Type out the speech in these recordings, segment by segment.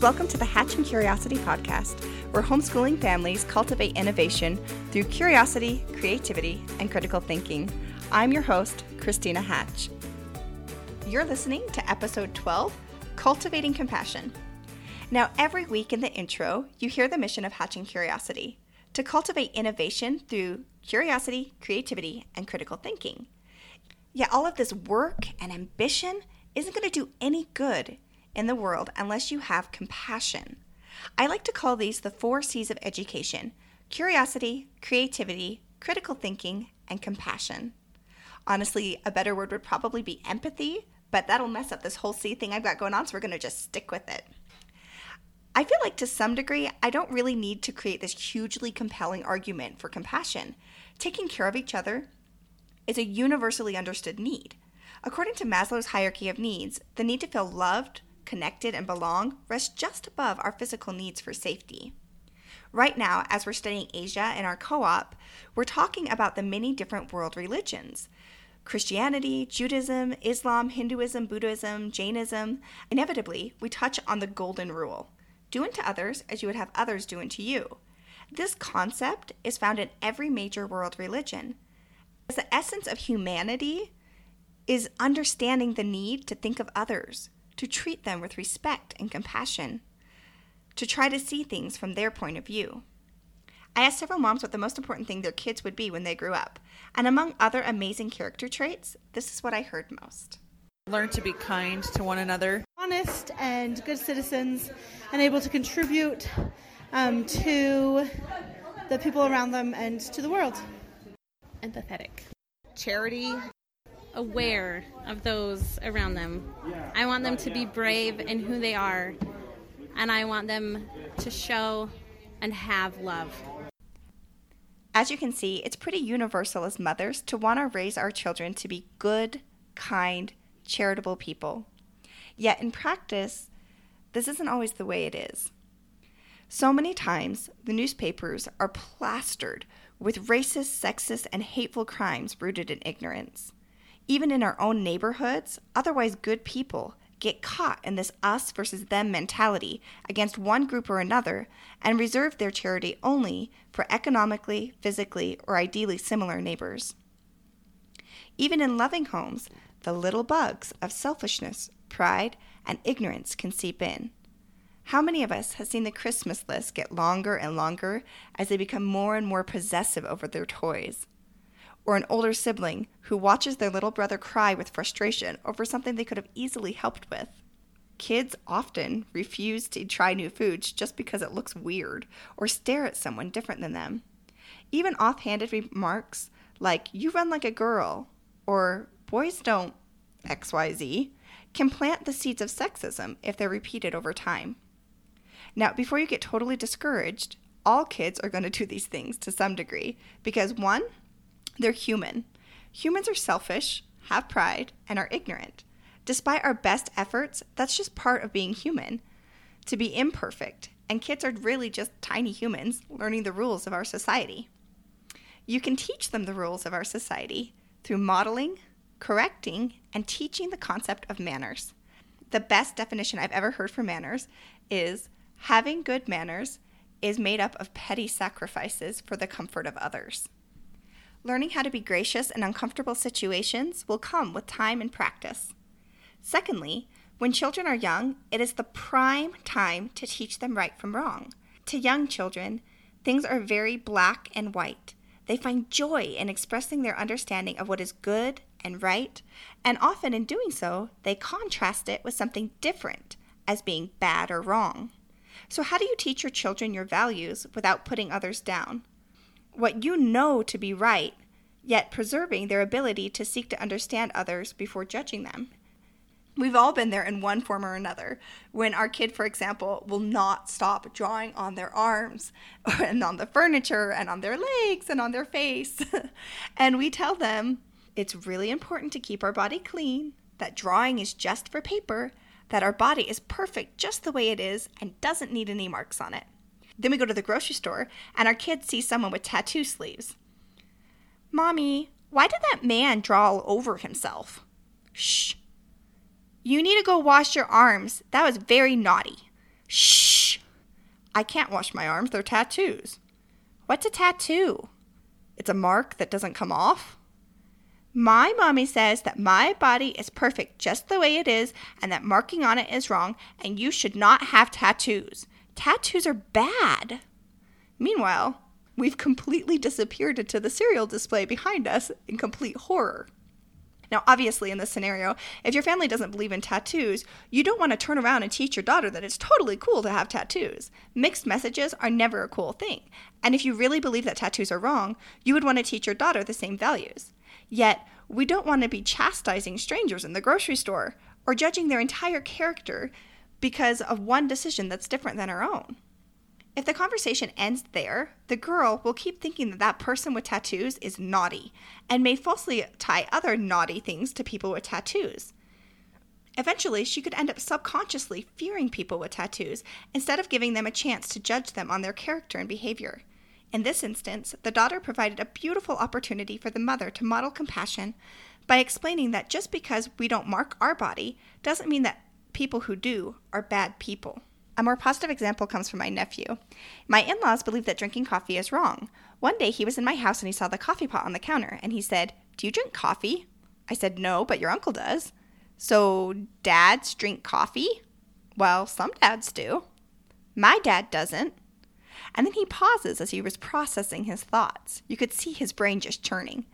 Welcome to the Hatching Curiosity podcast, where homeschooling families cultivate innovation through curiosity, creativity, and critical thinking. I'm your host, Christina Hatch. You're listening to episode 12 Cultivating Compassion. Now, every week in the intro, you hear the mission of Hatching Curiosity to cultivate innovation through curiosity, creativity, and critical thinking. Yet, all of this work and ambition isn't going to do any good in the world unless you have compassion. I like to call these the four C's of education curiosity, creativity, critical thinking, and compassion. Honestly, a better word would probably be empathy, but that'll mess up this whole C thing I've got going on, so we're going to just stick with it. I feel like to some degree, I don't really need to create this hugely compelling argument for compassion. Taking care of each other is a universally understood need. According to Maslow's hierarchy of needs, the need to feel loved, connected, and belong rests just above our physical needs for safety. Right now, as we're studying Asia in our co op, we're talking about the many different world religions Christianity, Judaism, Islam, Hinduism, Buddhism, Jainism. Inevitably, we touch on the golden rule do unto others as you would have others do unto you. This concept is found in every major world religion. As the essence of humanity is understanding the need to think of others, to treat them with respect and compassion, to try to see things from their point of view. I asked several moms what the most important thing their kids would be when they grew up, and among other amazing character traits, this is what I heard most. Learn to be kind to one another, honest and good citizens, and able to contribute um, to the people around them and to the world. Empathetic. Charity, aware of those around them. I want them to be brave in who they are, and I want them to show and have love. As you can see, it's pretty universal as mothers to want to raise our children to be good, kind, charitable people. Yet in practice, this isn't always the way it is. So many times, the newspapers are plastered with racist, sexist, and hateful crimes rooted in ignorance. Even in our own neighborhoods, otherwise good people get caught in this us versus them mentality against one group or another and reserve their charity only for economically, physically, or ideally similar neighbors. Even in loving homes, the little bugs of selfishness, pride, and ignorance can seep in. How many of us have seen the Christmas list get longer and longer as they become more and more possessive over their toys? Or an older sibling who watches their little brother cry with frustration over something they could have easily helped with. Kids often refuse to try new foods just because it looks weird or stare at someone different than them. Even offhanded remarks like, you run like a girl, or boys don't XYZ, can plant the seeds of sexism if they're repeated over time. Now, before you get totally discouraged, all kids are going to do these things to some degree because one, they're human. Humans are selfish, have pride, and are ignorant. Despite our best efforts, that's just part of being human. To be imperfect, and kids are really just tiny humans learning the rules of our society. You can teach them the rules of our society through modeling, correcting, and teaching the concept of manners. The best definition I've ever heard for manners is having good manners is made up of petty sacrifices for the comfort of others. Learning how to be gracious in uncomfortable situations will come with time and practice. Secondly, when children are young, it is the prime time to teach them right from wrong. To young children, things are very black and white. They find joy in expressing their understanding of what is good and right, and often in doing so, they contrast it with something different as being bad or wrong. So, how do you teach your children your values without putting others down? What you know to be right, yet preserving their ability to seek to understand others before judging them. We've all been there in one form or another. When our kid, for example, will not stop drawing on their arms and on the furniture and on their legs and on their face. and we tell them it's really important to keep our body clean, that drawing is just for paper, that our body is perfect just the way it is and doesn't need any marks on it. Then we go to the grocery store and our kids see someone with tattoo sleeves. Mommy, why did that man draw all over himself? Shh. You need to go wash your arms. That was very naughty. Shh! I can't wash my arms, they're tattoos. What's a tattoo? It's a mark that doesn't come off? My mommy says that my body is perfect just the way it is and that marking on it is wrong and you should not have tattoos. Tattoos are bad. Meanwhile, we've completely disappeared into the cereal display behind us in complete horror. Now, obviously, in this scenario, if your family doesn't believe in tattoos, you don't want to turn around and teach your daughter that it's totally cool to have tattoos. Mixed messages are never a cool thing. And if you really believe that tattoos are wrong, you would want to teach your daughter the same values. Yet, we don't want to be chastising strangers in the grocery store or judging their entire character because of one decision that's different than her own. If the conversation ends there, the girl will keep thinking that that person with tattoos is naughty and may falsely tie other naughty things to people with tattoos. Eventually, she could end up subconsciously fearing people with tattoos instead of giving them a chance to judge them on their character and behavior. In this instance, the daughter provided a beautiful opportunity for the mother to model compassion by explaining that just because we don't mark our body doesn't mean that people who do are bad people. A more positive example comes from my nephew. My in laws believe that drinking coffee is wrong. One day he was in my house and he saw the coffee pot on the counter and he said, Do you drink coffee? I said, No, but your uncle does. So, dads drink coffee? Well, some dads do. My dad doesn't. And then he pauses as he was processing his thoughts. You could see his brain just churning.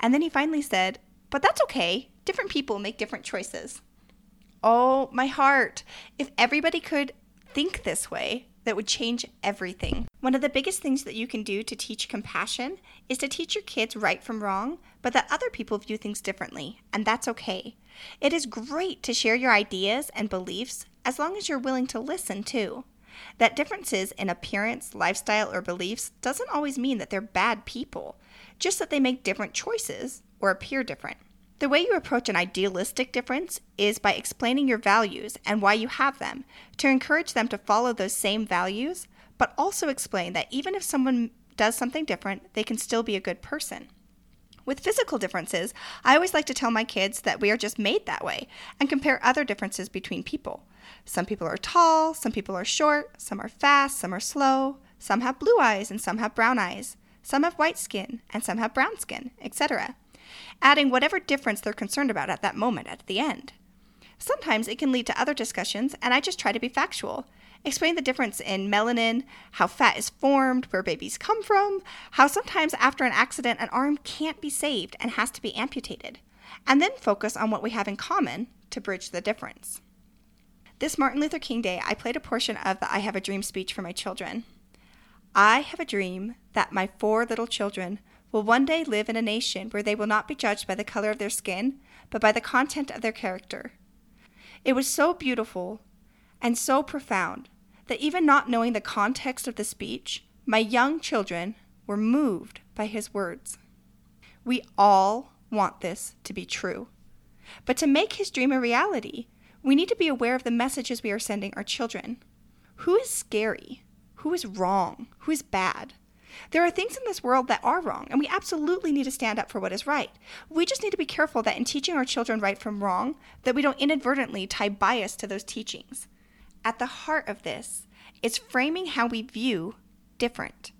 And then he finally said, But that's okay. Different people make different choices. Oh, my heart. If everybody could think this way, that would change everything. One of the biggest things that you can do to teach compassion is to teach your kids right from wrong, but that other people view things differently, and that's okay. It is great to share your ideas and beliefs as long as you're willing to listen too. That differences in appearance, lifestyle, or beliefs doesn't always mean that they're bad people, just that they make different choices or appear different. The way you approach an idealistic difference is by explaining your values and why you have them to encourage them to follow those same values, but also explain that even if someone does something different, they can still be a good person. With physical differences, I always like to tell my kids that we are just made that way and compare other differences between people. Some people are tall, some people are short, some are fast, some are slow, some have blue eyes and some have brown eyes, some have white skin and some have brown skin, etc adding whatever difference they're concerned about at that moment at the end. Sometimes it can lead to other discussions, and I just try to be factual. Explain the difference in melanin, how fat is formed, where babies come from, how sometimes after an accident an arm can't be saved and has to be amputated, and then focus on what we have in common to bridge the difference. This Martin Luther King Day, I played a portion of the I Have a Dream speech for my children. I have a dream that my four little children will one day live in a nation where they will not be judged by the color of their skin, but by the content of their character. It was so beautiful and so profound that even not knowing the context of the speech, my young children were moved by his words. We all want this to be true. But to make his dream a reality, we need to be aware of the messages we are sending our children. Who is scary? Who is wrong? Who is bad? There are things in this world that are wrong, and we absolutely need to stand up for what is right. We just need to be careful that in teaching our children right from wrong, that we don't inadvertently tie bias to those teachings. At the heart of this is framing how we view different.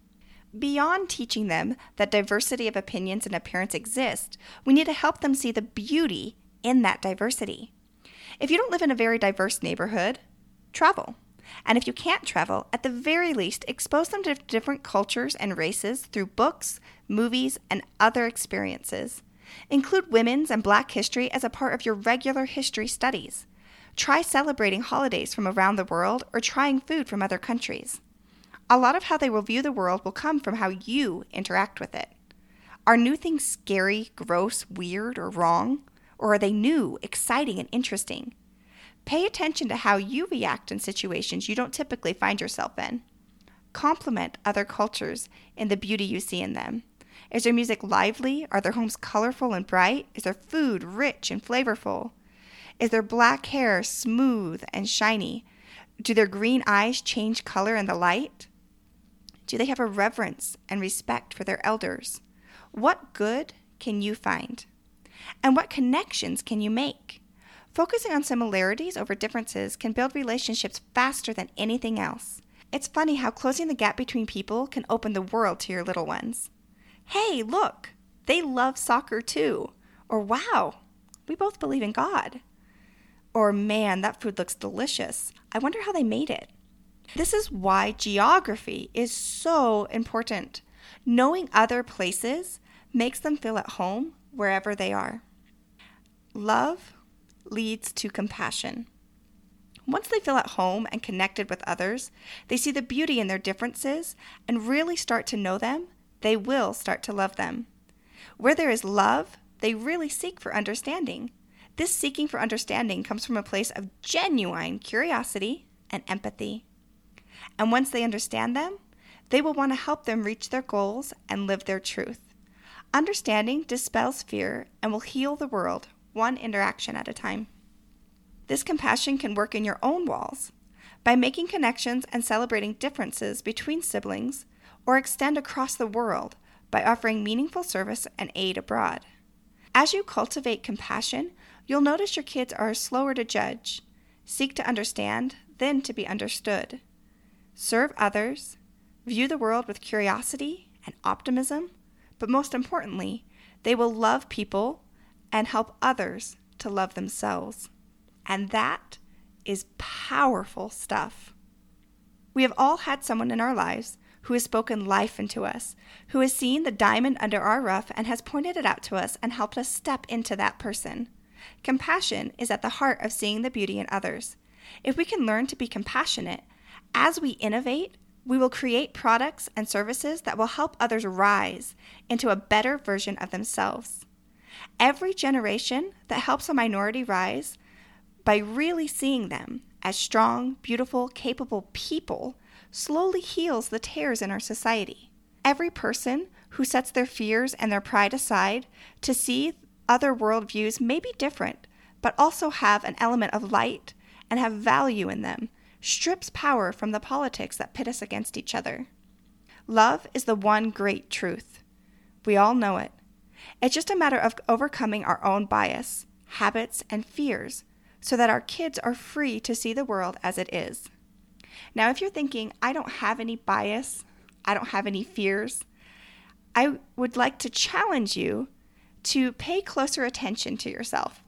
Beyond teaching them that diversity of opinions and appearance exist, we need to help them see the beauty in that diversity. If you don't live in a very diverse neighborhood, travel. And if you can't travel, at the very least, expose them to different cultures and races through books, movies, and other experiences. Include women's and black history as a part of your regular history studies. Try celebrating holidays from around the world or trying food from other countries. A lot of how they will view the world will come from how you interact with it. Are new things scary, gross, weird, or wrong? Or are they new, exciting, and interesting? Pay attention to how you react in situations you don't typically find yourself in. Compliment other cultures in the beauty you see in them. Is their music lively? Are their homes colorful and bright? Is their food rich and flavorful? Is their black hair smooth and shiny? Do their green eyes change color in the light? Do they have a reverence and respect for their elders? What good can you find? And what connections can you make? Focusing on similarities over differences can build relationships faster than anything else. It's funny how closing the gap between people can open the world to your little ones. Hey, look, they love soccer too. Or wow, we both believe in God. Or man, that food looks delicious. I wonder how they made it. This is why geography is so important. Knowing other places makes them feel at home wherever they are. Love leads to compassion. Once they feel at home and connected with others, they see the beauty in their differences and really start to know them, they will start to love them. Where there is love, they really seek for understanding. This seeking for understanding comes from a place of genuine curiosity and empathy. And once they understand them, they will want to help them reach their goals and live their truth. Understanding dispels fear and will heal the world one interaction at a time. This compassion can work in your own walls by making connections and celebrating differences between siblings, or extend across the world by offering meaningful service and aid abroad. As you cultivate compassion, you'll notice your kids are slower to judge, seek to understand, than to be understood, serve others, view the world with curiosity and optimism, but most importantly, they will love people and help others to love themselves. And that is powerful stuff. We have all had someone in our lives who has spoken life into us, who has seen the diamond under our rough and has pointed it out to us and helped us step into that person. Compassion is at the heart of seeing the beauty in others. If we can learn to be compassionate, as we innovate, we will create products and services that will help others rise into a better version of themselves. Every generation that helps a minority rise by really seeing them as strong, beautiful, capable people slowly heals the tears in our society. Every person who sets their fears and their pride aside to see other worldviews may be different, but also have an element of light and have value in them, strips power from the politics that pit us against each other. Love is the one great truth. We all know it. It's just a matter of overcoming our own bias, habits, and fears so that our kids are free to see the world as it is. Now, if you're thinking, I don't have any bias, I don't have any fears, I would like to challenge you to pay closer attention to yourself.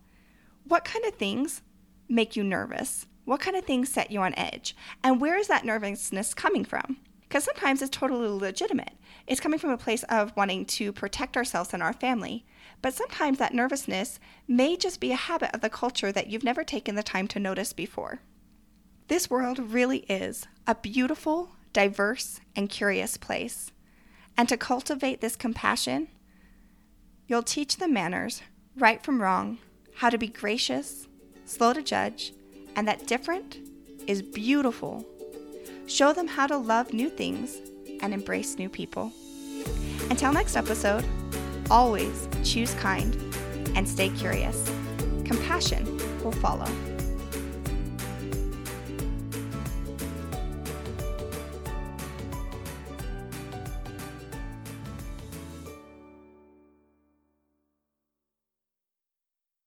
What kind of things make you nervous? What kind of things set you on edge? And where is that nervousness coming from? Because sometimes it's totally legitimate. It's coming from a place of wanting to protect ourselves and our family. But sometimes that nervousness may just be a habit of the culture that you've never taken the time to notice before. This world really is a beautiful, diverse, and curious place. And to cultivate this compassion, you'll teach them manners, right from wrong, how to be gracious, slow to judge, and that different is beautiful. Show them how to love new things and embrace new people. Until next episode, always choose kind and stay curious. Compassion will follow.